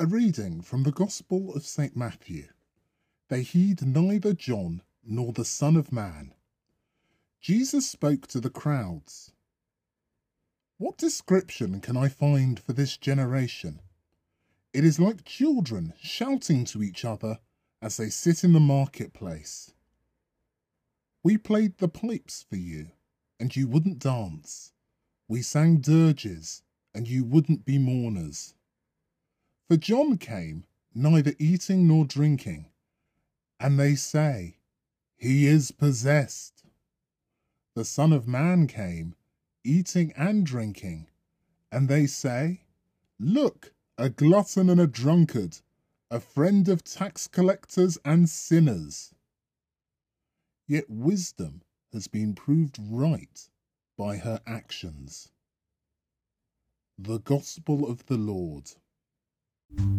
A reading from the Gospel of St. Matthew. They heed neither John nor the Son of Man. Jesus spoke to the crowds. What description can I find for this generation? It is like children shouting to each other as they sit in the marketplace. We played the pipes for you, and you wouldn't dance. We sang dirges, and you wouldn't be mourners. For John came, neither eating nor drinking, and they say, He is possessed. The Son of Man came, eating and drinking, and they say, Look, a glutton and a drunkard, a friend of tax collectors and sinners. Yet wisdom has been proved right by her actions. The Gospel of the Lord. You.